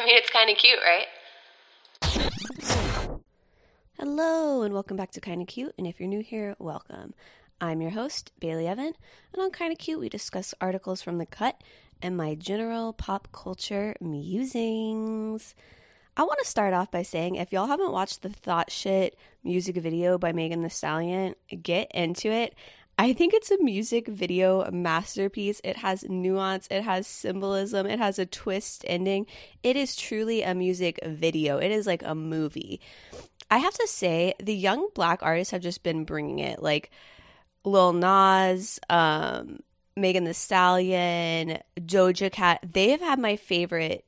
I mean, it's kind of cute, right? Hello, and welcome back to Kinda Cute. And if you're new here, welcome. I'm your host, Bailey Evan, and on Kinda Cute, we discuss articles from the cut and my general pop culture musings. I want to start off by saying if y'all haven't watched the Thot Shit music video by Megan Thee Stallion, get into it. I think it's a music video masterpiece. It has nuance, it has symbolism, it has a twist ending. It is truly a music video. It is like a movie. I have to say, the young black artists have just been bringing it. Like Lil Nas, um, Megan Thee Stallion, Doja Cat. They have had my favorite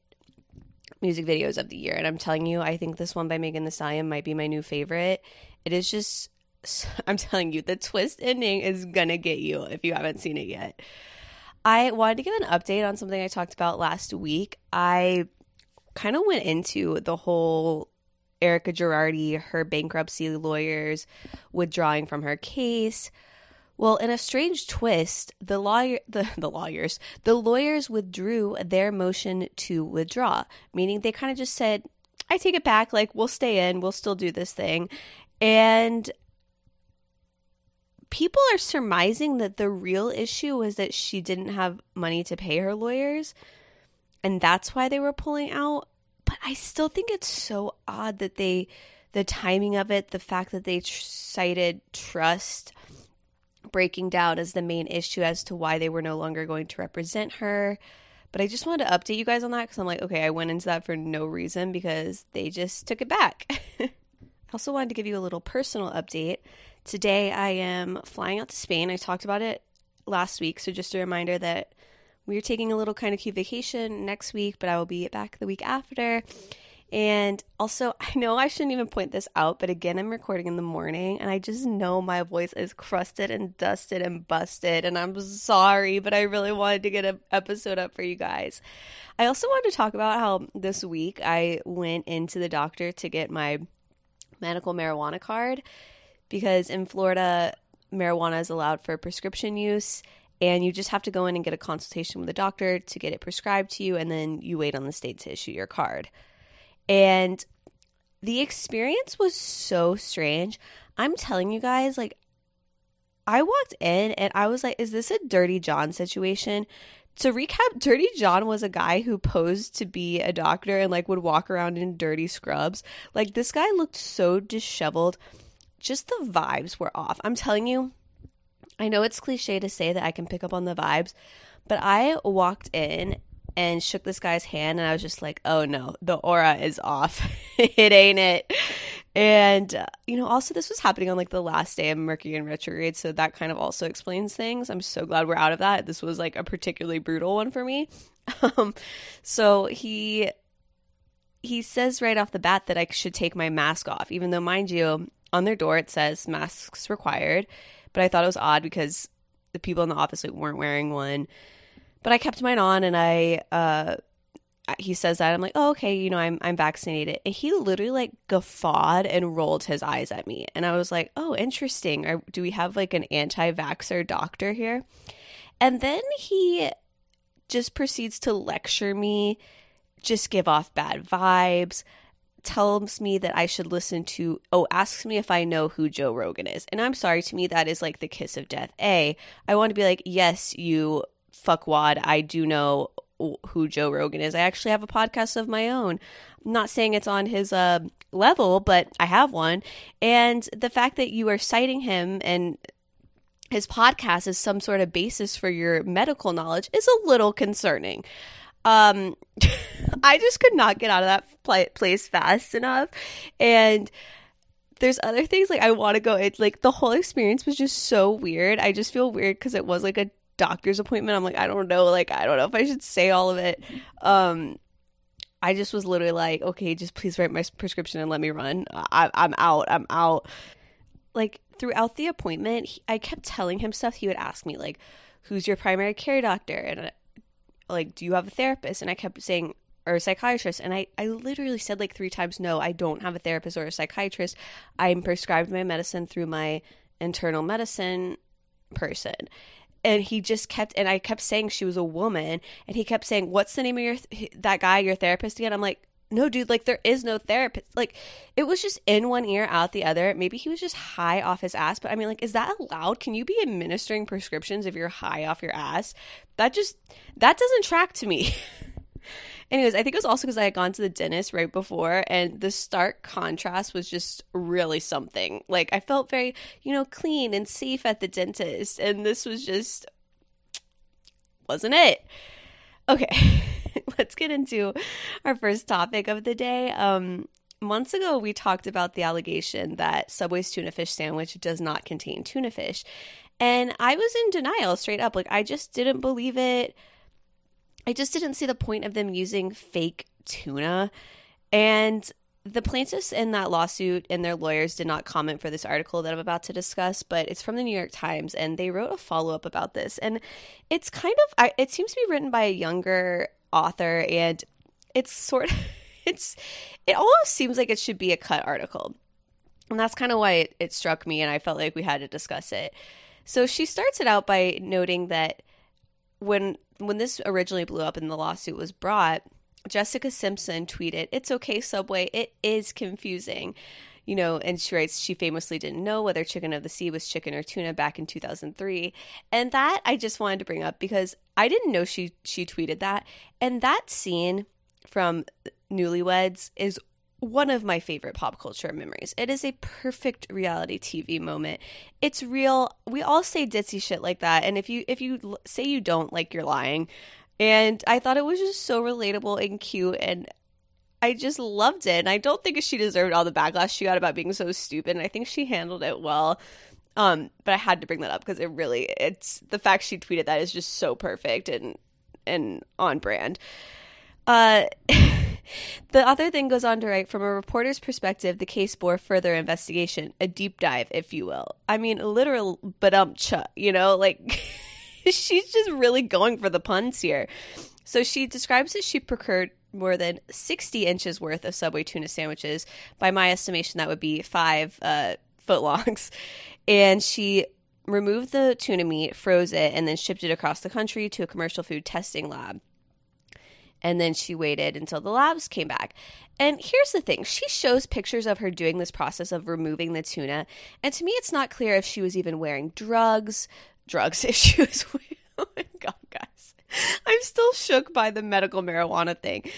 music videos of the year. And I'm telling you, I think this one by Megan Thee Stallion might be my new favorite. It is just, I'm telling you, the twist ending is gonna get you if you haven't seen it yet. I wanted to give an update on something I talked about last week. I kind of went into the whole Erika Girardi, her bankruptcy lawyers withdrawing from her case. Well, in a strange twist, the lawyer the, the lawyers the lawyers withdrew their motion to withdraw, meaning they kind of just said, I take it back, like we'll stay in, we'll still do this thing. And people are surmising that the real issue was that she didn't have money to pay her lawyers and that's why they were pulling out but I still think it's so odd that they, the timing of it, the fact that they tr- cited trust breaking down as the main issue as to why they were no longer going to represent her. But I just wanted to update you guys on that because I'm like, okay, I went into that for no reason because they just took it back. I also wanted to give you a little personal update. Today I am flying out to Spain. I talked about it last week, so just a reminder that we're taking a little kind of cute vacation next week, but I will be back the week after. And also, I know I shouldn't even point this out, but again, I'm recording in the morning and I just know my voice is crusted and dusted and busted. And I'm sorry, but I really wanted to get an episode up for you guys. I also wanted to talk about how this week I went into the doctor to get my medical marijuana card because in Florida, marijuana is allowed for prescription use and you just have to go in and get a consultation with a doctor to get it prescribed to you and then you wait on the state to issue your card. And the experience was so strange. I'm telling you guys like i walked in and i was like is this a dirty john situation? To recap dirty john was a guy who posed to be a doctor and like would walk around in dirty scrubs. Like this guy looked so disheveled just the vibes were off i'm telling you I know it's cliche to say that I can pick up on the vibes, but I walked in and shook this guy's hand and I was just like, oh no, the aura is off. it ain't it. And, uh, you know, also this was happening on like the last day of Mercury in retrograde. So that kind of also explains things. I'm so glad we're out of that. This was like a particularly brutal one for me. Um, so he, he says right off the bat that I should take my mask off, even though, mind you, on their door it says masks required. But I thought it was odd because the people in the office like, weren't wearing one. But I kept mine on, and I uh, he says that I'm like, oh okay, you know, I'm I'm vaccinated. And he literally like guffawed and rolled his eyes at me, and I was like, oh, interesting. Are, do we have like an anti-vaxer doctor here? And then he just proceeds to lecture me, just give off bad vibes tells me that I should listen to, oh, asks me if I know who Joe Rogan is. And I'm sorry, to me, that is like the kiss of death. A, I want to be like, yes, you fuckwad, I do know who Joe Rogan is. I actually have a podcast of my own. I'm not saying it's on his uh, level, but I have one. And the fact that you are citing him and his podcast as some sort of basis for your medical knowledge is a little concerning. Um, I just could not get out of that place fast enough. And there's other things like I want to go. It's like the whole experience was just so weird. I just feel weird because it was like a doctor's appointment. I'm like, I don't know. Like, I don't know if I should say all of it. Um, I just was literally like, okay, just please write my prescription and let me run. I, I'm out. I'm out. Like throughout the appointment, he, I kept telling him stuff. He would ask me like, "Who's your primary care doctor?" and like, "Do you have a therapist?" And I kept saying, or a psychiatrist. And I, I literally said like three times no i don't have a therapist or a psychiatrist. I'm prescribed my medicine through my internal medicine person. And he just kept and I kept saying she was a woman and he kept saying what's the name of your that guy your therapist again? I'm like no dude like there is no therapist. Like it was just in one ear out the other. Maybe he was just high off his ass but i mean like is that allowed? Can you be administering prescriptions if you're high off your ass? That just that doesn't track to me. Anyways i think it was also because i had gone to the dentist right before and the stark contrast was just really something. Like i felt very you know clean and safe at the dentist and this was just wasn't it? Okay let's get into our first topic of the day. Um, months ago, we talked about the allegation that Subway's tuna fish sandwich does not contain tuna fish. And I was in denial straight up. Like, I just didn't believe it. I just didn't see the point of them using fake tuna. And the plaintiffs in that lawsuit and their lawyers did not comment for this article that I'm about to discuss, but it's from the New York Times and they wrote a follow up about this. And it's kind of, it seems to be written by a younger author and it's sort of it's it almost seems like it should be a cut article. And that's kind of why it, it struck me and i felt like we had to discuss it. So she starts it out by noting that when when this originally blew up and the lawsuit was brought jessica simpson tweeted it's okay subway. It is confusing you know, and she writes she famously didn't know whether chicken of the sea was chicken or tuna back in 2003. And that I just wanted to bring up because I didn't know she she tweeted that. And that scene from Newlyweds is one of my favorite pop culture memories. It is a perfect reality TV moment. It's real. We all say ditzy shit like that, and if you if you say you don't, like you're lying. And I thought it was just so relatable and cute, and I just loved it. And I don't think she deserved all the backlash she got about being so stupid. And I think she handled it well. Um, but I had to bring that up because it really it's the fact she tweeted that is just so perfect and and on brand. Uh the other thing goes on to write from a reporter's perspective, the case bore further investigation, a deep dive, if you will. I mean, literal but um you know, like she's just really going for the puns here. So she describes that she procured more than 60 inches worth of Subway tuna sandwiches. By my estimation, that would be five uh, foot longs. And she removed the tuna meat, froze it, and then shipped it across the country to a commercial food testing lab. And then she waited until the labs came back. And here's the thing she shows pictures of her doing this process of removing the tuna. And to me, it's not clear if she was even wearing drugs, drugs, if she was. oh my God, guys. I'm still shook by the medical marijuana thing.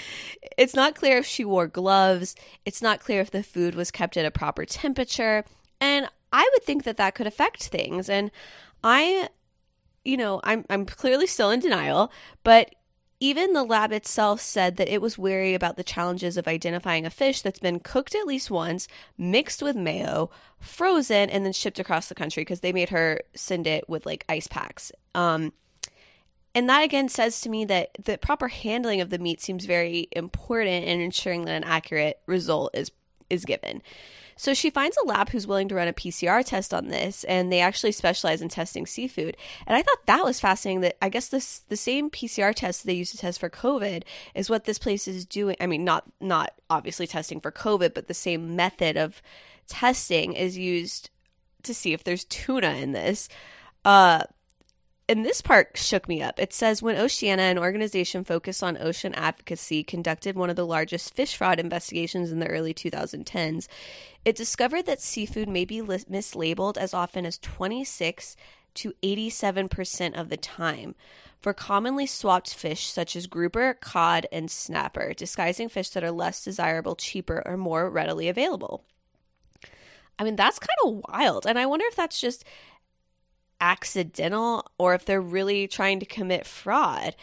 It's not clear if she wore gloves. It's not clear if the food was kept at a proper temperature. And I would think that that could affect things. And I, you know, I'm, I'm clearly still in denial, but even the lab itself said that it was wary about the challenges of identifying a fish that's been cooked at least once, mixed with mayo, frozen, and then shipped across the country because they made her send it with like ice packs. Um, and that again says to me that the proper handling of the meat seems very important in ensuring that an accurate result is is given. So she finds a lab who's willing to run a PCR test on this, and they actually specialize in testing seafood. And I thought that was fascinating. That I guess this the same PCR test they used to test for COVID is what this place is doing. I mean, not not obviously testing for COVID, but the same method of testing is used to see if there's tuna in this. Uh, and this part shook me up. It says when Oceana, an organization focused on ocean advocacy, conducted one of the largest fish fraud investigations in the early 2010s, it discovered that seafood may be mislabeled as often as 26 to 87% of the time for commonly swapped fish such as grouper, cod, and snapper, disguising fish that are less desirable, cheaper, or more readily available. I mean, that's kind of wild. And I wonder if that's just accidental or if they're really trying to commit fraud.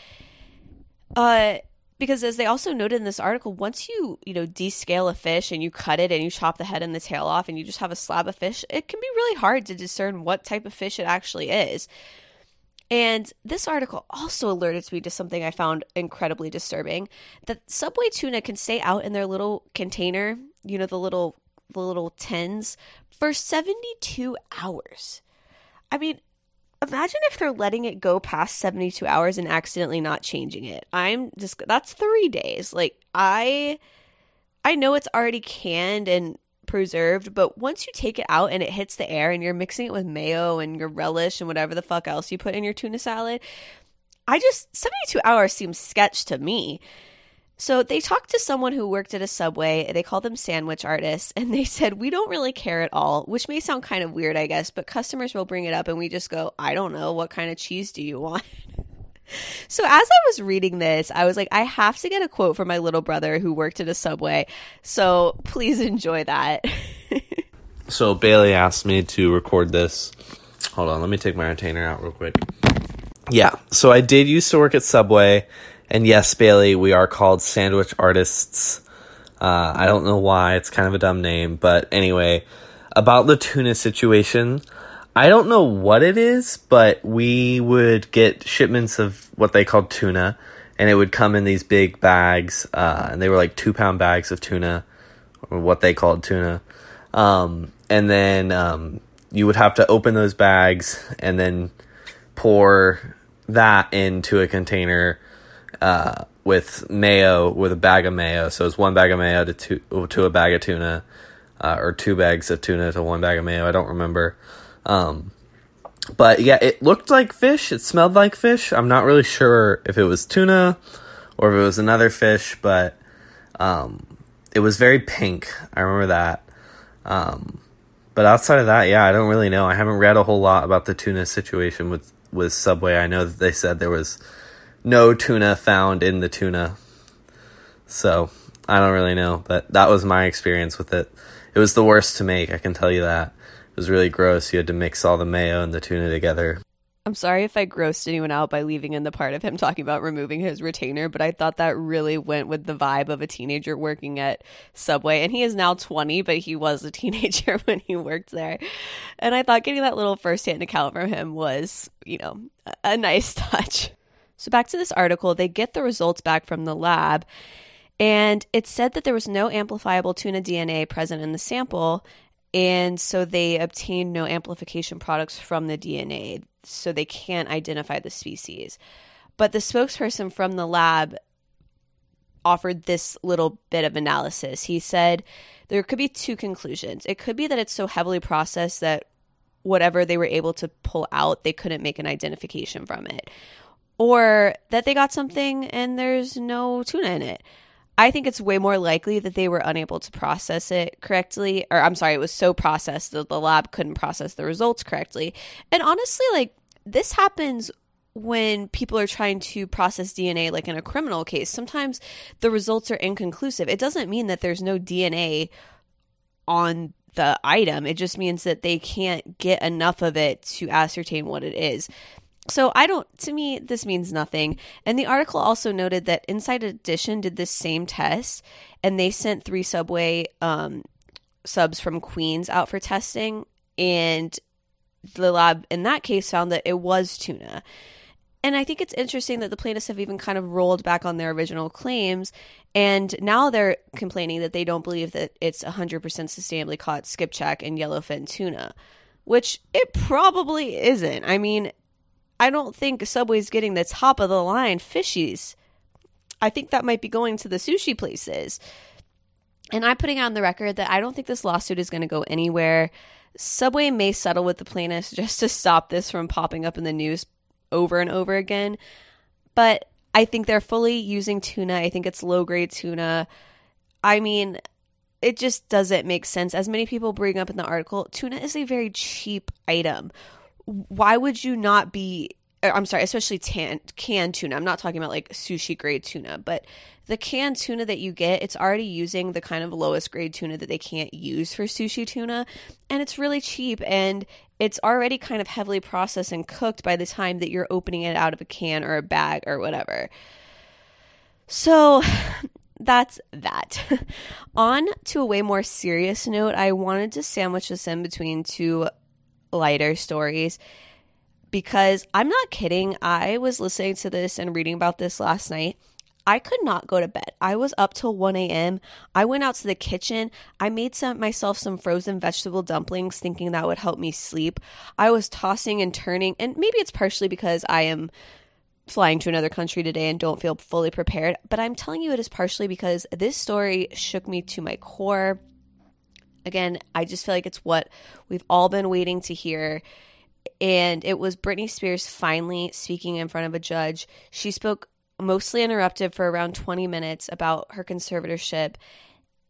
Uh, because as they also noted in this article, once you you know descale a fish and you cut it and you chop the head and the tail off and you just have a slab of fish, it can be really hard to discern what type of fish it actually is. And this article also alerted me to something I found incredibly disturbing: that Subway tuna can stay out in their little container, you know, the little the little tins, for seventy two hours. I mean, imagine if they're letting it go past 72 hours and accidentally not changing it. I'm just that's 3 days. Like I I know it's already canned and preserved, but once you take it out and it hits the air and you're mixing it with mayo and your relish and whatever the fuck else you put in your tuna salad, I just 72 hours seems sketch to me. So they talked to someone who worked at a Subway. They called them sandwich artists, and they said, We don't really care at all, which may sound kind of weird, I guess, but customers will bring it up and we just go, I don't know, what kind of cheese do you want? So as I was reading this, I was like, I have to get a quote from my little brother who worked at a Subway. So please enjoy that. so Bailey asked me to record this. Hold on, let me take my retainer out real quick. Yeah, so I did used to work at Subway. And yes, Bailey, we are called sandwich artists. Uh, I don't know why. It's kind of a dumb name. But anyway, about the tuna situation, I don't know what it is, but we would get shipments of what they called tuna, and it would come in these big bags, uh, and they were like two pound bags of tuna, or what they called tuna. Um, and then um, you would have to open those bags and then pour that into a container uh, with mayo, with a bag of mayo. So it's one bag of mayo to two, to a bag of tuna, uh, or two bags of tuna to one bag of mayo. I don't remember. Um, but yeah, it looked like fish. It smelled like fish. I'm not really sure if it was tuna or if it was another fish, but um, it was very pink. I remember that. Um, but outside of that, yeah, I don't really know. I haven't read a whole lot about the tuna situation with with Subway. I know that they said there was no tuna found in the tuna. So I don't really know, but that was my experience with it. It was the worst to make, I can tell you that. It was really gross. You had to mix all the mayo and the tuna together. I'm sorry if I grossed anyone out by leaving in the part of him talking about removing his retainer, but I thought that really went with the vibe of a teenager working at Subway. And he is now 20, but he was a teenager when he worked there. And I thought getting that little firsthand account from him was, you know, a nice touch. So, back to this article, they get the results back from the lab, and it said that there was no amplifiable tuna DNA present in the sample, and so they obtained no amplification products from the DNA, so they can't identify the species. But the spokesperson from the lab offered this little bit of analysis. He said there could be two conclusions. It could be that it's so heavily processed that whatever they were able to pull out, they couldn't make an identification from it or that they got something and there's no tuna in it. I think it's way more likely that they were unable to process it correctly, or I'm sorry, it was so processed that the lab couldn't process the results correctly. And honestly, like this happens when people are trying to process DNA, like in a criminal case. Sometimes the results are inconclusive. It doesn't mean that there's no DNA on the item, it just means that they can't get enough of it to ascertain what it is. So I don't to me this means nothing. And the article also noted that Inside Edition did this same test and they sent three subway um, subs from Queens out for testing and the lab in that case found that it was tuna. And I think it's interesting that the plaintiffs have even kind of rolled back on their original claims. And now they're complaining that they don't believe that it's 100% sustainably caught skipjack and yellowfin tuna, which it probably isn't. I mean, I don't think Subway's getting the top of the line fishies. I think that might be going to the sushi places. And I'm putting on the record that I don't think this lawsuit is going to go anywhere. Subway may settle with the plaintiffs just to stop this from popping up in the news over and over again. But I think they're fully using tuna. I think it's low grade tuna. I mean, it just doesn't make sense. As many people bring up in the article, tuna is a very cheap item why would you not be uh, I'm sorry, especially tan, canned tuna. I'm not talking about like sushi grade tuna, but the canned tuna that you get, it's already using the kind of lowest grade tuna that they can't use for sushi tuna. And it's really cheap and it's already kind of heavily processed and cooked by the time that you're opening it out of a can or a bag or whatever. So that's that. On to a way more serious note, I wanted to sandwich this in between two lighter stories because I'm not kidding. I was listening to this and reading about this last night. I could not go to bed. I was up till 1 a.m. I went out to the kitchen. I made some myself some frozen vegetable dumplings thinking that would help me sleep. I was tossing and turning, and maybe it's partially because I am flying to another country today and don't feel fully prepared, but I'm telling you it is partially because this story shook me to my core. Again, I just feel like it's what we've all been waiting to hear. And it was Britney Spears finally speaking in front of a judge. She spoke mostly interrupted for around 20 minutes about her conservatorship.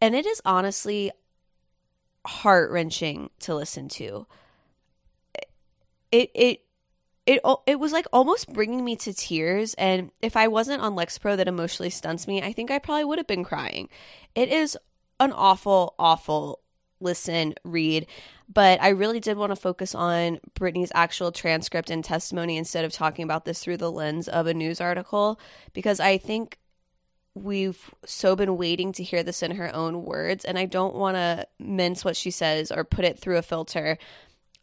And it is honestly heart wrenching to listen to. It, it, it it was like almost bringing me to tears and if i wasn't on lexapro that emotionally stunts me i think i probably would have been crying it is an awful awful listen read but i really did want to focus on Britney's actual transcript and testimony instead of talking about this through the lens of a news article because i think we've so been waiting to hear this in her own words and i don't want to mince what she says or put it through a filter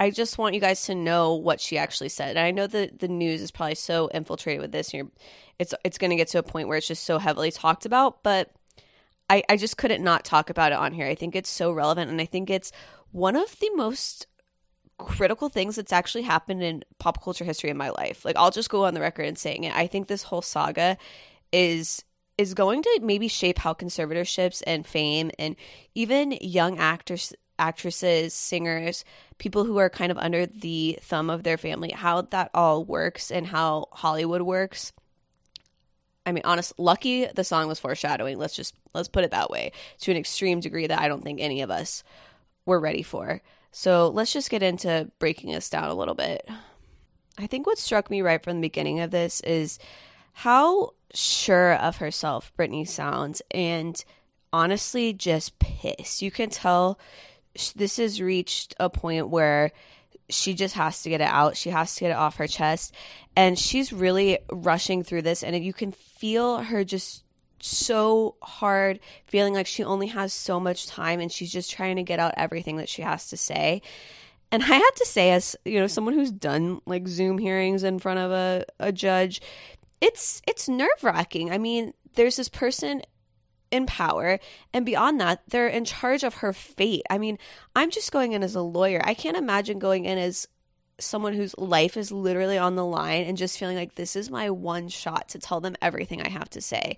I just want you guys to know what she actually said. And I know that the news is probably so infiltrated with this, and it's it's going to get to a point where it's just so heavily talked about. But I, I just couldn't not talk about it on here. I think it's so relevant, and I think it's one of the most critical things that's actually happened in pop culture history in my life. Like I'll just go on the record and saying it. I think this whole saga is is going to maybe shape how conservatorships and fame and even young actors actresses, singers, people who are kind of under the thumb of their family, how that all works and how Hollywood works. I mean, honest, lucky the song was foreshadowing. Let's just let's put it that way to an extreme degree that I don't think any of us were ready for. So let's just get into breaking this down a little bit. I think what struck me right from the beginning of this is how sure of herself Britney sounds and honestly just pissed. You can tell this has reached a point where she just has to get it out. She has to get it off her chest. And she's really rushing through this. And you can feel her just so hard, feeling like she only has so much time and she's just trying to get out everything that she has to say. And I have to say, as you know, someone who's done like Zoom hearings in front of a, a judge, it's it's nerve wracking. I mean, there's this person in power and beyond that they're in charge of her fate. I mean i'm just going in as a lawyer. I can't imagine going in as someone whose life is literally on the line and just feeling like this is my one shot to tell them everything i have to say.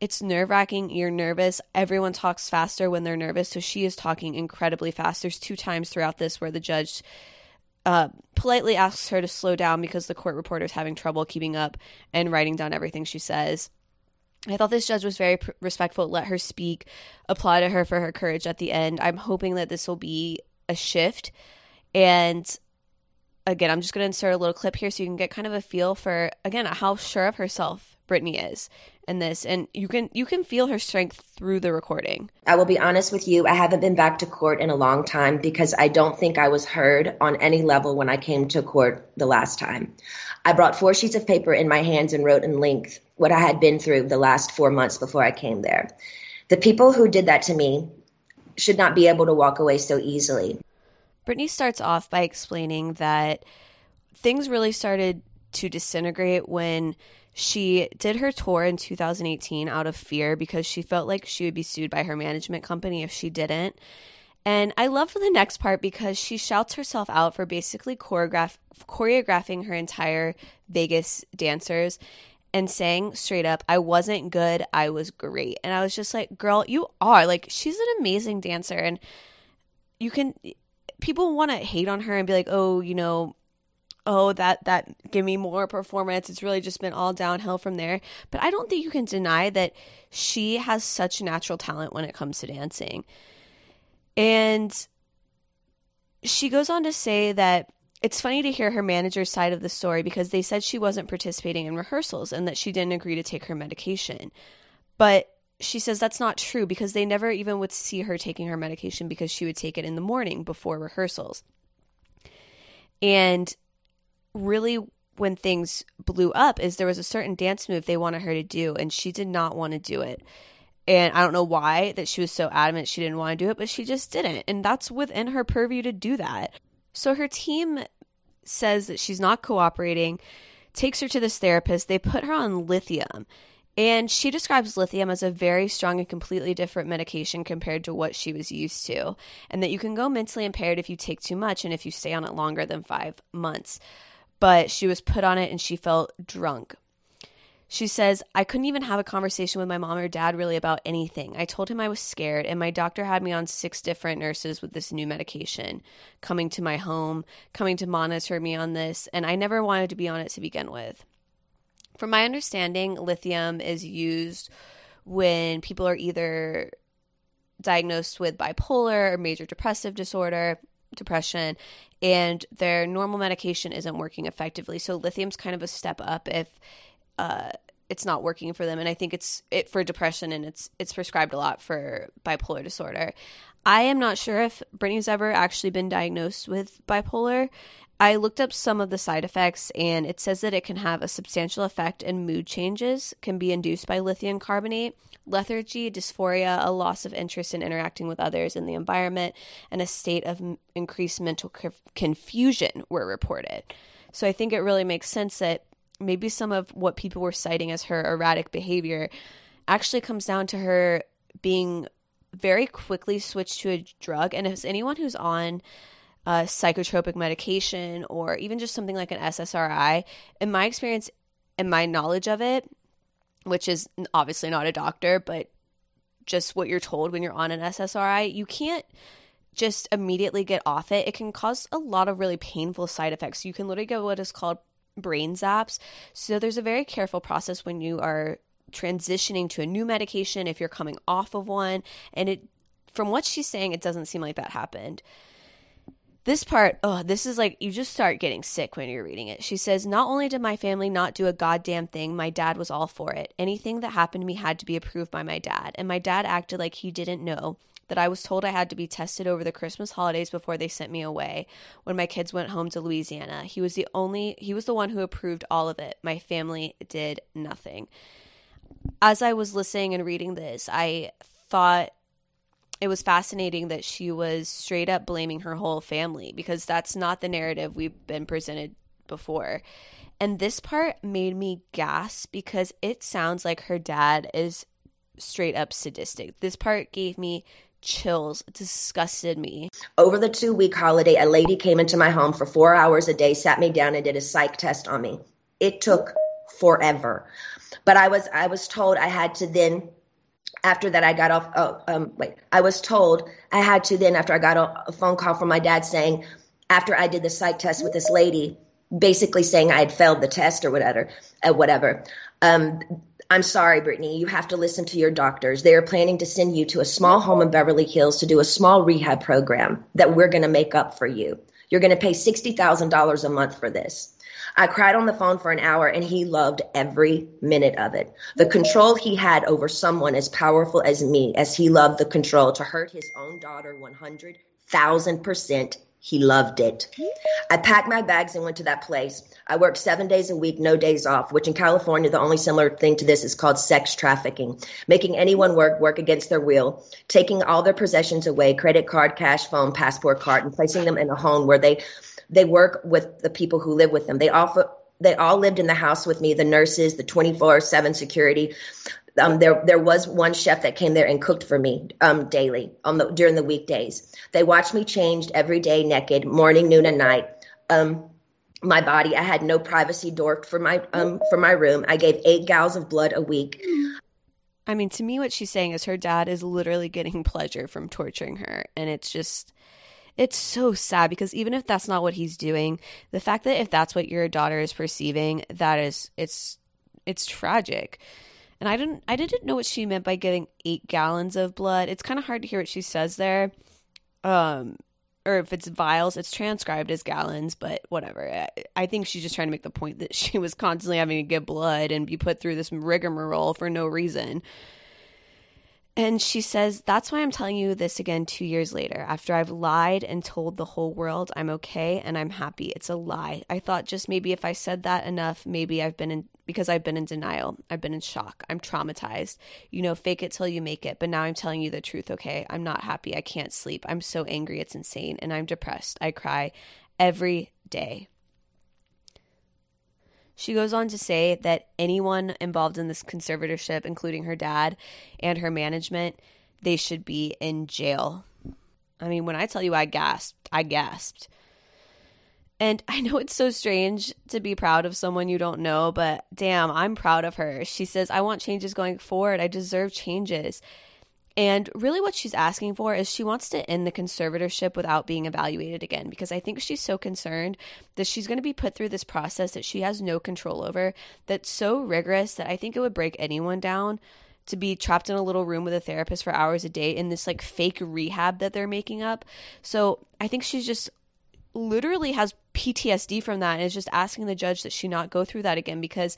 It's nerve wracking you're nervous. Everyone talks faster when they're nervous. So she is talking incredibly fast. There's two times throughout this where the judge uh, politely asks her to slow down because the court reporter is having trouble keeping up and writing down everything she says I thought this judge was very pr- respectful, let her speak, applauded her for her courage at the end. I'm hoping that this will be a shift. And again, I'm just going to insert a little clip here so you can get kind of a feel for, again, how sure of herself Britney is in this and you can you can feel her strength through the recording. I will be honest with you, I haven't been back to court in a long time because I don't think I was heard on any level when I came to court the last time. I brought four sheets of paper in my hands and wrote in length what I had been through the last 4 months before I came there. The people who did that to me should not be able to walk away so easily. Britney starts off by explaining that things really started to disintegrate when she did her tour in 2018 out of fear because she felt like she would be sued by her management company if she didn't. And I love the next part because she shouts herself out for basically choreograph- choreographing her entire Vegas dancers and saying straight up, I wasn't good, I was great. And I was just like, girl, you are. Like, she's an amazing dancer. And you can, people want to hate on her and be like, oh, you know, oh that that Gimme More performance. It's really just been all downhill from there. But i don't think you can deny that she has such natural talent when it comes to dancing. And she goes on to say that it's funny to hear her manager's side of the story because they said she wasn't participating in rehearsals and that she didn't agree to take her medication. But she says that's not true because they never even would see her taking her medication because she would take it in the morning before rehearsals. And really when things blew up is there was a certain dance move they wanted her to do and she did not want to do it. And I don't know why that she was so adamant she didn't want to do it, but she just didn't. And that's within her purview to do that. So her team says that she's not cooperating, takes her to this therapist. They put her on lithium. And she describes lithium as a very strong and completely different medication compared to what she was used to. And that you can go mentally impaired if you take too much and if you stay on it longer than five months but she was put on it and she felt drunk. She says, I couldn't even have a conversation with my mom or dad really about anything. I told him I was scared, and my doctor had me on six different nurses with this new medication coming to my home, coming to monitor me on this, and I never wanted to be on it to begin with. From my understanding, lithium is used when people are either diagnosed with bipolar or major depressive disorder, depression, and their normal medication isn't working effectively. So lithium's kind of a step up if uh, it's not working for them. And I think it's it for depression and it's it's prescribed a lot for bipolar disorder. I am not sure if Britney's ever actually been diagnosed with bipolar. I looked up some of the side effects and it says that it can have a substantial effect in mood changes, can be induced by lithium carbonate, lethargy, dysphoria, a loss of interest in interacting with others in the environment, and a state of increased mental confusion were reported. So I think it really makes sense that maybe some of what people were citing as her erratic behavior actually comes down to her being very quickly switched to a drug. And as anyone who's on a psychotropic medication or even just something like an SSRI, in my experience and my knowledge of it, which is obviously not a doctor, but just what you're told when you're on an SSRI, you can't just immediately get off it. It can cause a lot of really painful side effects. You can literally get what is called brain zaps. So there's a very careful process when you are transitioning to a new medication if you're coming off of one and it from what she's saying it doesn't seem like that happened this part, oh, this is like you just start getting sick when you're reading it. She says, Not only did my family not do a goddamn thing, my dad was all for it. Anything that happened to me had to be approved by my dad. And my dad acted like he didn't know that I was told I had to be tested over the Christmas holidays before they sent me away when my kids went home to Louisiana. He was the only, he was the one who approved all of it. My family did nothing. As I was listening and reading this, I thought it was fascinating that she was straight up blaming her whole family because that's not the narrative we've been presented before. And this part made me gasp because it sounds like her dad is straight up sadistic. This part gave me chills, disgusted me. Over the two week holiday, a lady came into my home for four hours a day, sat me down, and did a psych test on me. It took forever. But I was I was told I had to then after that, I got off. Oh, um, wait. I was told I had to then, after I got a, phone call from my dad saying, after I did the psych test with this lady, basically saying I had failed the test or whatever, uh, whatever. Um, I'm sorry, Britney. You have to listen to your doctors. They are planning to send you to a small home in Beverly Hills to do a small rehab program that we're going to make up for you. You're going to pay $60,000 a month for this. I cried on the phone for an hour and he loved every minute of it. The control he had over someone as powerful as me, as he loved the control to hurt his own daughter 100,000%, he loved it. Mm-hmm. I packed my bags and went to that place. I worked seven days a week, no days off, which in California, the only similar thing to this is called sex trafficking, making anyone work, work against their will, taking all their possessions away, credit card, cash, phone, passport card, and placing them in a home where they they work with the people who live with them. They offer they all lived in the house with me, the nurses, the 24/7 security. Um, there there was one chef that came there and cooked for me um, daily on the during the weekdays. They watched me changed every day, naked, morning, noon, and night. Um, my body, I had no privacy door for my um for my room. I gave eight gallons of blood a week. I mean, to me, what she's saying is her dad is literally getting pleasure from torturing her, and it's just it's so sad because even if that's not what he's doing, the fact that if that's what your daughter is perceiving, that is it's it's tragic. And I didn't I didn't know what she meant by getting 8 gallons of blood. It's kind of hard to hear what she says there. Um or if it's vials, it's transcribed as gallons, but whatever. I, I think she's just trying to make the point that she was constantly having to get blood and be put through this rigmarole for no reason. And she says, That's why I'm telling you this again two years later, after I've lied and told the whole world I'm okay and I'm happy. It's a lie. I thought just maybe if I said that enough, maybe I've been in, because I've been in denial. I've been in shock. I'm traumatized. You know, fake it till you make it. But now I'm telling you the truth, okay? I'm not happy. I can't sleep. I'm so angry. It's insane. And I'm depressed. I cry every day. She goes on to say that anyone involved in this conservatorship, including her dad and her management, they should be in jail. I mean, when I tell you I gasped, I gasped. And I know it's so strange to be proud of someone you don't know, but damn, I'm proud of her. She says, I want changes going forward. I deserve changes. And really, what she's asking for is she wants to end the conservatorship without being evaluated again because I think she's so concerned that she's going to be put through this process that she has no control over, that's so rigorous that I think it would break anyone down to be trapped in a little room with a therapist for hours a day in this like fake rehab that they're making up. So I think she's just literally has PTSD from that and is just asking the judge that she not go through that again because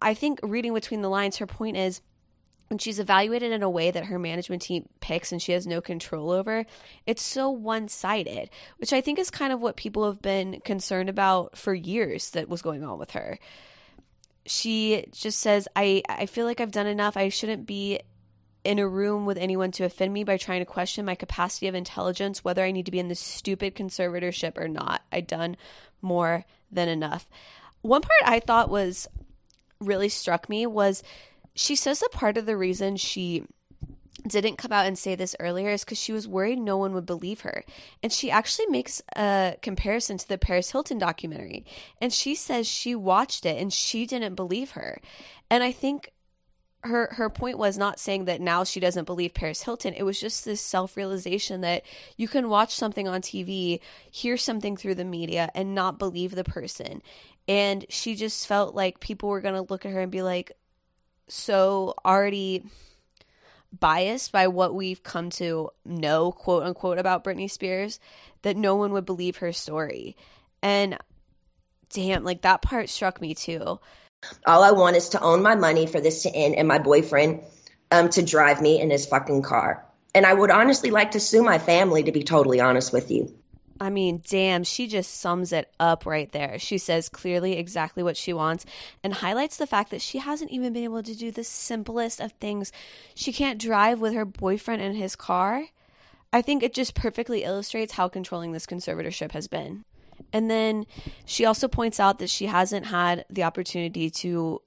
I think reading between the lines, her point is when she's evaluated in a way that her management team picks and she has no control over, it's so one sided, which I think is kind of what people have been concerned about for years that was going on with her. She just says, I, I feel like I've done enough. I shouldn't be in a room with anyone to offend me by trying to question my capacity of intelligence, whether I need to be in this stupid conservatorship or not. I've done more than enough. One part I thought was really struck me was she says that part of the reason she didn't come out and say this earlier is because she was worried no one would believe her. And she actually makes a comparison to the Paris Hilton documentary. And she says she watched it and she didn't believe her. And I think her her point was not saying that now she doesn't believe Paris Hilton. It was just this self-realization that you can watch something on TV, hear something through the media and not believe the person. And she just felt like people were going to look at her and be like, so already biased by what we've come to know, quote unquote, about Britney Spears, that no one would believe her story. And damn, like that part struck me too. All I want is to own my money for this to end and my boyfriend um, to drive me in his fucking car. And I would honestly like to sue my family, to be totally honest with you. I mean, damn, she just sums it up right there. She says clearly exactly what she wants and highlights the fact that she hasn't even been able to do the simplest of things. She can't drive with her boyfriend in his car. I think it just perfectly illustrates how controlling this conservatorship has been. And then she also points out that she hasn't had the opportunity to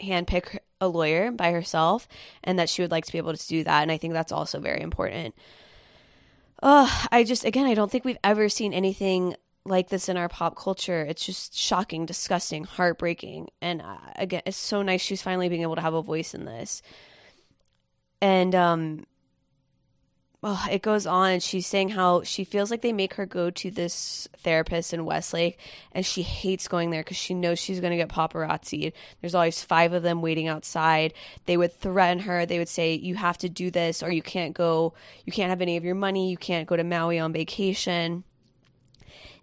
handpick a lawyer by herself and that she would like to be able to do that. And I think that's also very important oh, I just, again, I don't think we've ever seen anything like this in our pop culture. It's just shocking, disgusting, heartbreaking. And uh, again, it's so nice she's finally being able to have a voice in this. And um it goes on. She's saying how she feels like they make her go to this therapist in Westlake, and she hates going there because she knows she's going to get paparazzi. There's always five of them waiting outside. They would threaten her. They would say, "You have to do this, or you can't go. You can't have any of your money. You can't go to Maui on vacation."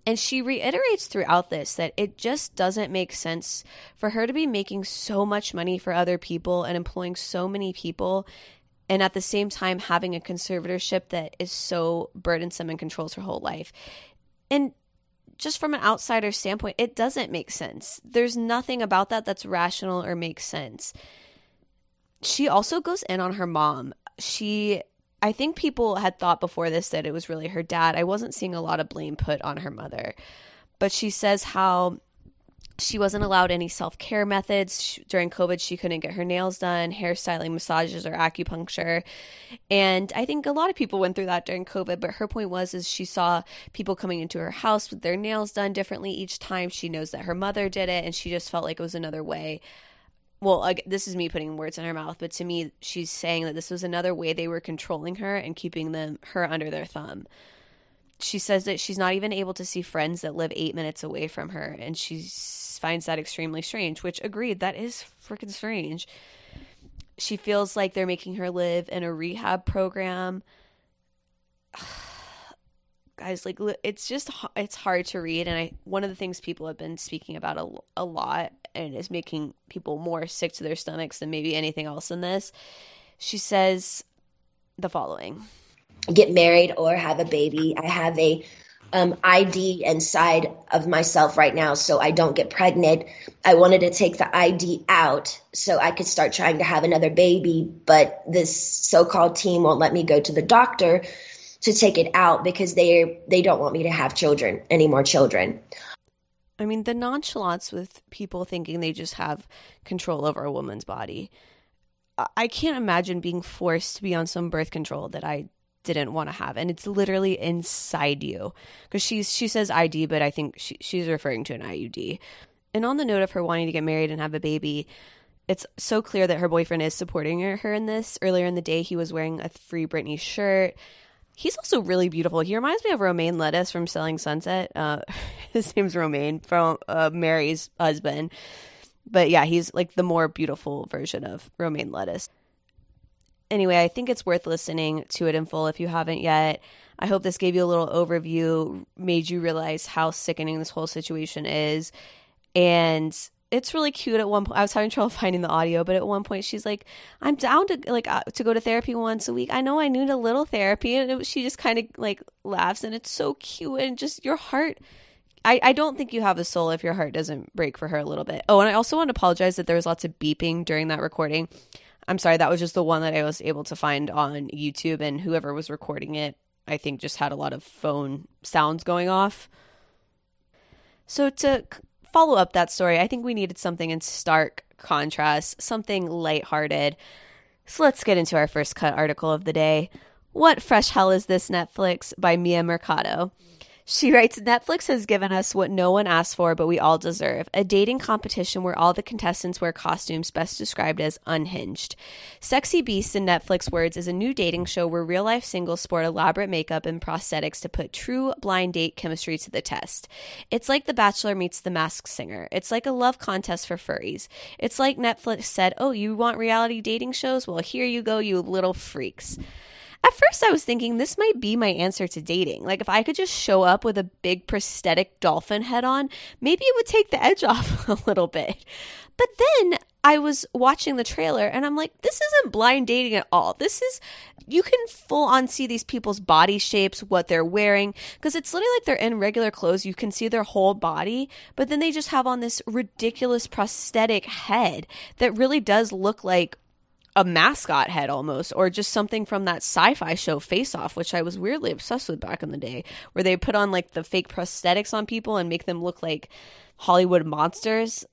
And she reiterates throughout this that it just doesn't make sense for her to be making so much money for other people and employing so many people and at the same time having a conservatorship that is so burdensome and controls her whole life. And just from an outsider standpoint, it doesn't make sense. There's nothing about that that's rational or makes sense. She also goes in on her mom. She I think people had thought before this that it was really her dad. I wasn't seeing a lot of blame put on her mother. But she says how she wasn't allowed any self care methods. She, during COVID, she couldn't get her nails done, hairstyling, massages, or acupuncture. And I think a lot of people went through that during COVID. But her point was, is she saw people coming into her house with their nails done differently each time. She knows that her mother did it, and she just felt like it was another way. Well, like, this is me putting words in her mouth, but to me, she's saying that this was another way they were controlling her and keeping them her under their thumb she says that she's not even able to see friends that live eight minutes away from her, and she finds that extremely strange. Which agreed, that is freaking strange. She feels like they're making her live in a rehab program. Guys, like it's just it's hard to read, and I one of the things people have been speaking about a, a lot, and is making people more sick to their stomachs than maybe anything else in this. She says the following get married or have a baby. I have a um, ID inside of myself right now so I don't get pregnant. I wanted to take the ID out so I could start trying to have another baby, but this so-called team won't let me go to the doctor to take it out because they they don't want me to have children, any more children. I mean, the nonchalance with people thinking they just have control over a woman's body. I can't imagine being forced to be on some birth control that I didn't want to have and it's literally inside you. Because she's she says id but i think she, she's referring to an iud and on the note of her wanting to get married and have a baby it's so clear that her boyfriend is supporting her in this. Earlier in the day he was wearing a free britney shirt. He's also really beautiful. He reminds me of romaine lettuce from selling sunset. Uh, his name's Romain from uh, mary's husband. But yeah he's like the more beautiful version of romaine lettuce anyway, I think it's worth listening to it in full if you haven't yet. I hope this gave you a little overview, made you realize how sickening this whole situation is. And it's really cute at one point. I was having trouble finding the audio, but at one point she's like, "I'm down to like uh, to go to therapy once a week. I know I need a little therapy." And it, she just kind of like laughs and it's so cute and just your heart I, I don't think you have a soul if your heart doesn't break for her a little bit. Oh, and I also want to apologize that there was lots of beeping during that recording. I'm sorry, that was just the one that I was able to find on YouTube, and whoever was recording it, I think, just had a lot of phone sounds going off. So, to follow up that story, I think we needed something in stark contrast, something lighthearted. So, let's get into our first cut article of the day. What Fresh Hell is This Netflix by Mia Mercado. She writes Netflix has given us what no one asked for, but we all deserve a dating competition where all the contestants wear costumes best described as unhinged. Sexy Beast, in Netflix words, is a new dating show where real life singles sport elaborate makeup and prosthetics to put true blind date chemistry to the test. It's like The Bachelor meets The Masked Singer. It's like a love contest for furries. It's like Netflix said, Oh, you want reality dating shows? Well, here you go, you little freaks. At first, I was thinking this might be my answer to dating. Like, if I could just show up with a big prosthetic dolphin head on, maybe it would take the edge off a little bit. But then I was watching the trailer and I'm like, this isn't blind dating at all. This is, you can full on see these people's body shapes, what they're wearing, because it's literally like they're in regular clothes. You can see their whole body, but then they just have on this ridiculous prosthetic head that really does look like a mascot head almost, or just something from that sci fi show Face Off, which I was weirdly obsessed with back in the day, where they put on like the fake prosthetics on people and make them look like Hollywood monsters.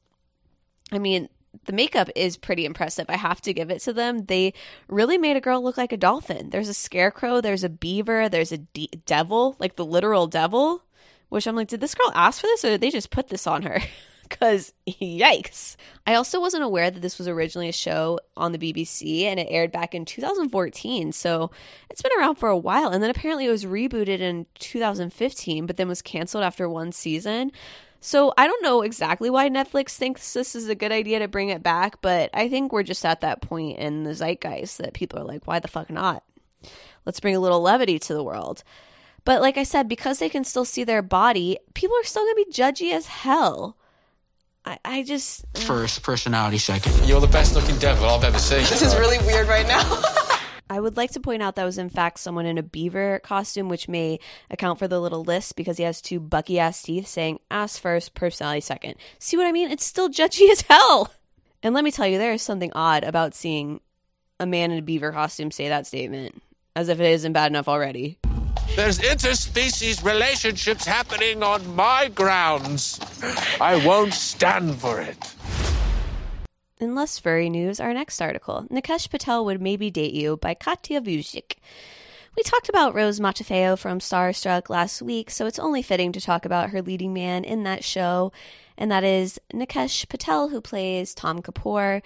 I mean, the makeup is pretty impressive. I have to give it to them. They really made a girl look like a dolphin. There's a scarecrow, there's a beaver, there's a de- devil, like the literal devil, which I'm like, did this girl ask for this or did they just put this on her? because yikes. I also wasn't aware that this was originally a show on the BBC and it aired back in 2014. So it's been around for a while. And then apparently it was rebooted in 2015, but then was canceled after one season. So I don't know exactly why Netflix thinks this is a good idea to bring it back, but I think we're just at that point in the zeitgeist that people are like, why the fuck not? Let's bring a little levity to the world. But like I said, because they can still see their body, people are still going to be judgy as hell. I, I just uh. first personality second. You're the best looking devil I've ever seen. This is really weird right now. I would like to point out that was in fact someone in a beaver costume, which may account for the little list because he has two bucky ass teeth saying ass first, personality second. See what I mean? It's still judgy as hell. And let me tell you, there is something odd about seeing a man in a beaver costume say that statement, as if it isn't bad enough already. There's interspecies relationships happening on my grounds. I won't stand for it. In less furry news, our next article Nikesh Patel Would Maybe Date You by Katya Vujic. We talked about Rose Matafeo from Starstruck last week, so it's only fitting to talk about her leading man in that show, and that is Nikesh Patel, who plays Tom Kapoor.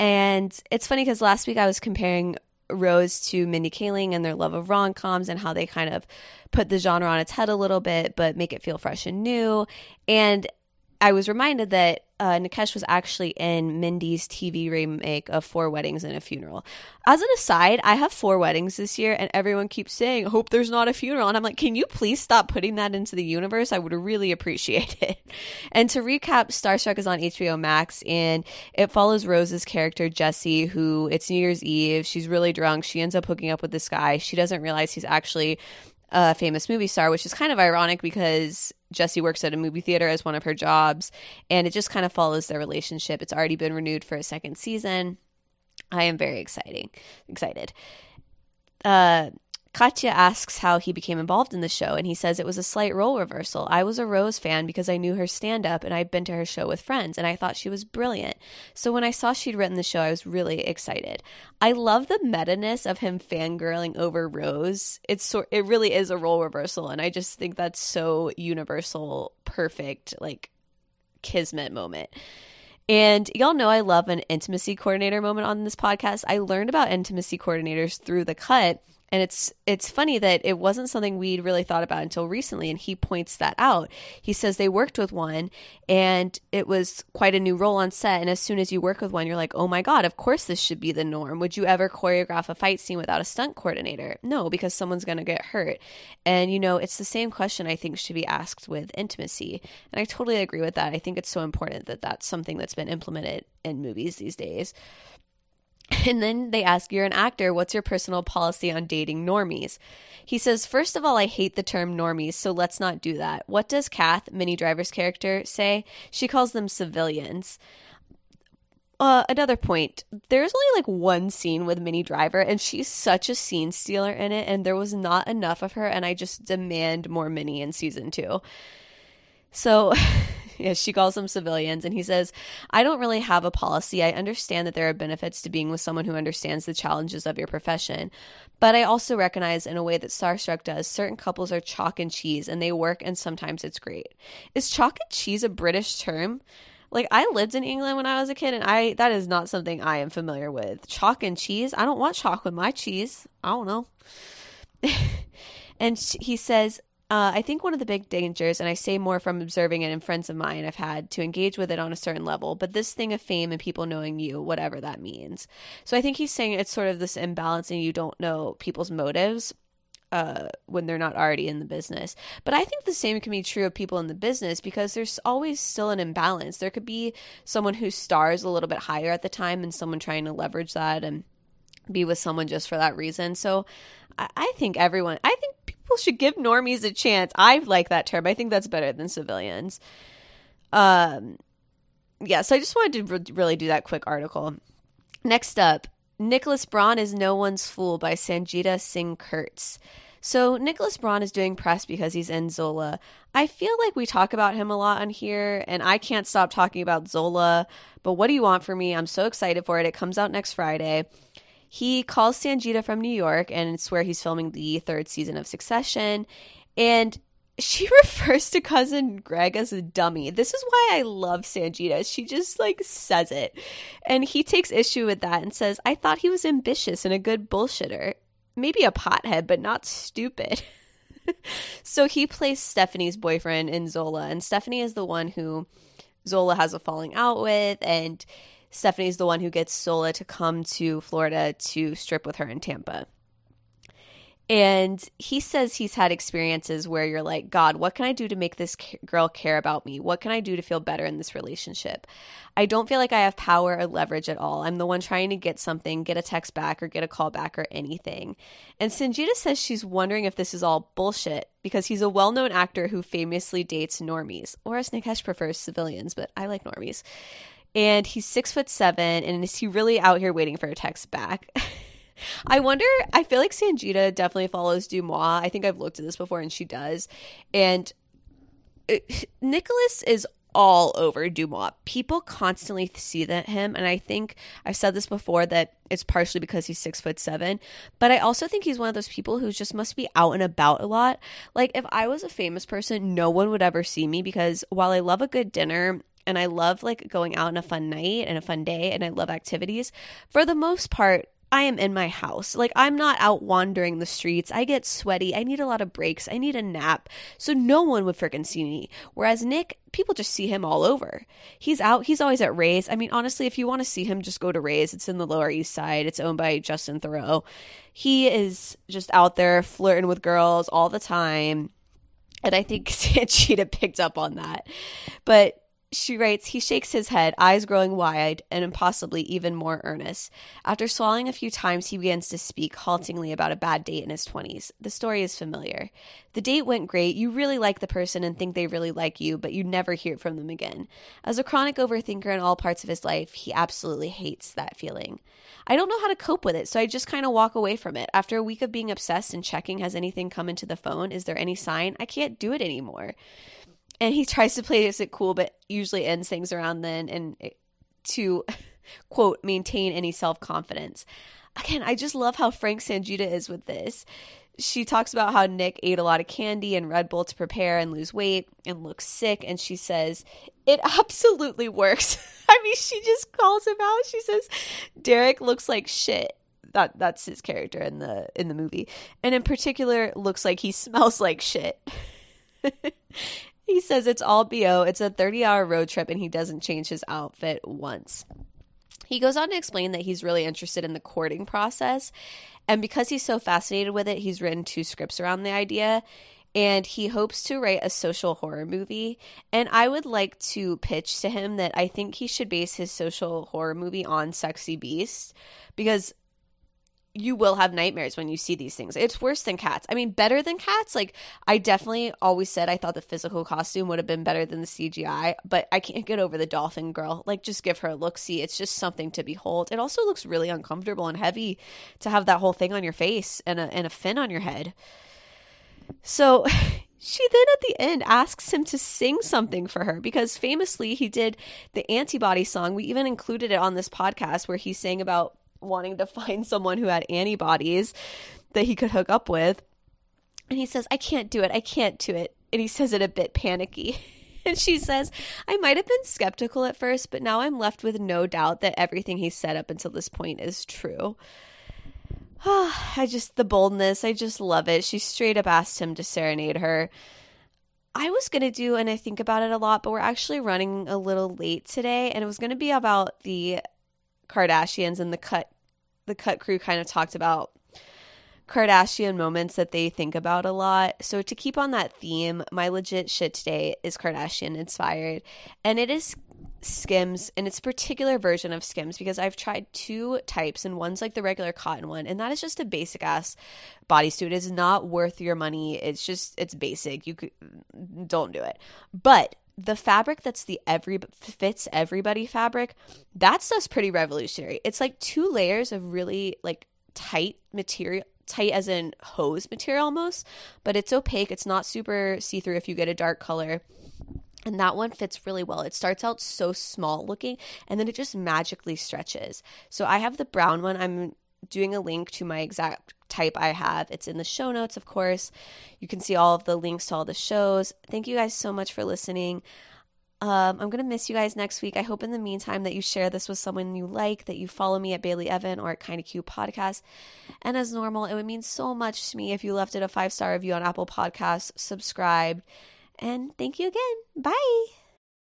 And it's funny because last week I was comparing Rose to Mindy Kaling and their love of rom coms and how they kind of put the genre on its head a little bit, but make it feel fresh and new. And I was reminded that uh, Nikesh was actually in Mindy's TV remake of Four Weddings and a Funeral. As an aside, I have four weddings this year, and everyone keeps saying, Hope there's not a funeral. And I'm like, Can you please stop putting that into the universe? I would really appreciate it. And to recap, Starstruck is on HBO Max, and it follows Rose's character, Jessie, who it's New Year's Eve. She's really drunk. She ends up hooking up with this guy. She doesn't realize he's actually a famous movie star, which is kind of ironic because Jessie works at a movie theater as one of her jobs, and it just kind of follows their relationship. It's already been renewed for a second season. I am very exciting, excited. Uh, Katya asks how he became involved in the show, and he says it was a slight role reversal. I was a Rose fan because I knew her stand up and I'd been to her show with friends, and I thought she was brilliant. So when I saw she'd written the show, I was really excited. I love the meta ness of him fangirling over Rose. It's sort it really is a role reversal, and I just think that's so universal, perfect, like kismet moment. And y'all know I love an intimacy coordinator moment on this podcast. I learned about intimacy coordinators through the cut and it's it's funny that it wasn't something we'd really thought about until recently and he points that out. He says they worked with one and it was quite a new role on set and as soon as you work with one you're like oh my god of course this should be the norm. Would you ever choreograph a fight scene without a stunt coordinator? No because someone's going to get hurt. And you know it's the same question i think should be asked with intimacy. And i totally agree with that. I think it's so important that that's something that's been implemented in movies these days and then they ask, You're an actor. What's your personal policy on dating normies? He says, First of all, I hate the term normies, so let's not do that. What does Kath, Minnie Driver's character, say? She calls them civilians. Uh, another point there's only like one scene with Minnie Driver, and she's such a scene stealer in it, and there was not enough of her, and I just demand more Minnie in season two. So yeah, she calls them civilians. And he says, I don't really have a policy. I understand that there are benefits to being with someone who understands the challenges of your profession. But I also recognize, in a way that Starstruck does, certain couples are chalk and cheese and they work, and sometimes it's great. Is chalk and cheese a British term? Like I lived in England when I was a kid and I that is not something I am familiar with. Chalk and cheese? I don't want chalk with my cheese. I don't know. and he says uh, I think one of the big dangers, and I say more from observing it in friends of mine I've had to engage with it on a certain level, but this thing of fame and people knowing you, whatever that means. So I think he's saying it's sort of this imbalance and you don't know people's motives uh, when they're not already in the business. But I think the same can be true of people in the business because there's always still an imbalance. There could be someone who stars a little bit higher at the time and someone trying to leverage that and be with someone just for that reason. So I, I think everyone, I think people should give normies a chance. I like that term. I think that's better than civilians. Um, yeah, so I just wanted to re- really do that quick article. Next up, Nicholas Braun is No One's Fool by Sangeeta Singh Kurtz. So Nicholas Braun is doing press because he's in Zola. I feel like we talk about him a lot on here, and I can't stop talking about Zola. But what do you want from me? I'm so excited for it. It comes out next Friday. He calls Sangeeta from New York, and it's where he's filming the third season of Succession. And she refers to cousin Greg as a dummy. This is why I love Sangeeta. She just like says it. And he takes issue with that and says, I thought he was ambitious and a good bullshitter. Maybe a pothead, but not stupid. so he plays Stephanie's boyfriend in Zola, and Stephanie is the one who Zola has a falling out with, and Stephanie's the one who gets Zola to come to Florida to strip with her in Tampa. And he says he's had experiences where you're like, God, what can I do to make this girl care about me? What can I do to feel better in this relationship? I don't feel like I have power or leverage at all. I'm the one trying to get something, get a text back or get a call back or anything. And Sangeeta says she's wondering if this is all bullshit because he's a well known actor who famously dates normies, or as Nikesh prefers, civilians, but I like normies and he's six foot seven and is he really out here waiting for a text back? I wonder i feel like Sangeeta definitely follows deuxmoi i think i've looked at this before and she does. And uh, it, nicholas is all over deuxmoi people constantly see that him and i think i've said this before that it's partially because he's six foot seven but i also think he's one of those people who just must be out and about a lot. Like if i was a famous person no one would ever see me because while i love a good dinner and I love like going out on a fun night and a fun day and I love activities. For the most part, I am in my house. Like, I'm not out wandering the streets. I get sweaty. I need a lot of breaks. I need a nap. So, no one would freaking see me. Whereas Nick, people just see him all over. He's out. He's always at Ray's. I mean, honestly, if you want to see him, just go to Ray's. It's in the Lower East Side. It's owned by Justin Theroux. He is just out there flirting with girls all the time. And I think Sangeeta picked up on that. But She writes, he shakes his head, eyes growing wide and impossibly even more earnest. After swallowing a few times, he begins to speak haltingly about a bad date in his 20s. The story is familiar. The date went great. You really like the person and think they really like you, but you never hear from them again. As a chronic overthinker in all parts of his life, he absolutely hates that feeling. I don't know how to cope with it, so I just kind of walk away from it. After a week of being obsessed and checking, has anything come into the phone? Is there any sign? I can't do it anymore and he tries to play it cool, but usually ends things around then and to quote maintain any self confidence. Again, I just love how Frank Sangeeta is with this. She talks about how Nick ate a lot of candy and Red Bull to prepare and lose weight and looks sick, and she says it absolutely works. I mean, she just calls him out. She says Derek looks like shit that that's his character in the in the movie and in particular looks like he smells like shit he says it's all BO. It's a 30 hour road trip and he doesn't change his outfit once. He goes on to explain that he's really interested in the courting process. And because he's so fascinated with it, he's written two scripts around the idea. And he hopes to write a social horror movie. And I would like to pitch to him that I think he should base his social horror movie on Sexy Beast because you will have nightmares when you see these things. It's worse than cats. I mean, better than cats. Like, I definitely always said I thought the physical costume would have been better than the CGI, but I can't get over the dolphin girl. Like, just give her a look see. It's just something to behold. It also looks really uncomfortable and heavy to have that whole thing on your face and a, and a fin on your head. So. She then at the end asks him to sing something for her because famously he did the antibody song. We even included it on this podcast where he sang about wanting to find someone who had antibodies that he could hook up with. And he says, I can't do it. I can't do it. And he says it a bit panicky. And she says, I might have been skeptical at first, but now I'm left with no doubt that everything he said up until this point is true. Oh, I just, the boldness, I just love it. She straight up asked him to serenade her. I was going to do, and I think about it a lot, but we're actually running a little late today, and it was going to be about the Kardashians and the cut the cut crew kind of talked about Kardashian moments that they think about a lot. So to keep on that theme, my legit shit today is Kardashian inspired and it is Skims and its a particular version of Skims because I've tried two types and one's like the regular cotton one and that is just a basic ass bodysuit. It's not worth your money. It's just it's basic. You could don't do it. But the fabric that's the every fits everybody fabric that stuff's pretty revolutionary it's like two layers of really like tight material tight as in hose material almost but it's opaque it's not super see-through if you get a dark color and that one fits really well. It starts out so small looking and then it just magically stretches. So I have the brown one. I'm doing a link to my exact type I have. It's in the show notes, of course. You can see all of the links to all the shows. Thank you guys so much for listening. Um, I'm going to miss you guys next week. I hope in the meantime that you share this with someone you like, that you follow me at Bailey Evan or at Kinda Cute Podcast. And as normal, it would mean so much to me if you left it a five star review on Apple Podcasts, subscribed, and thank you again. Bye.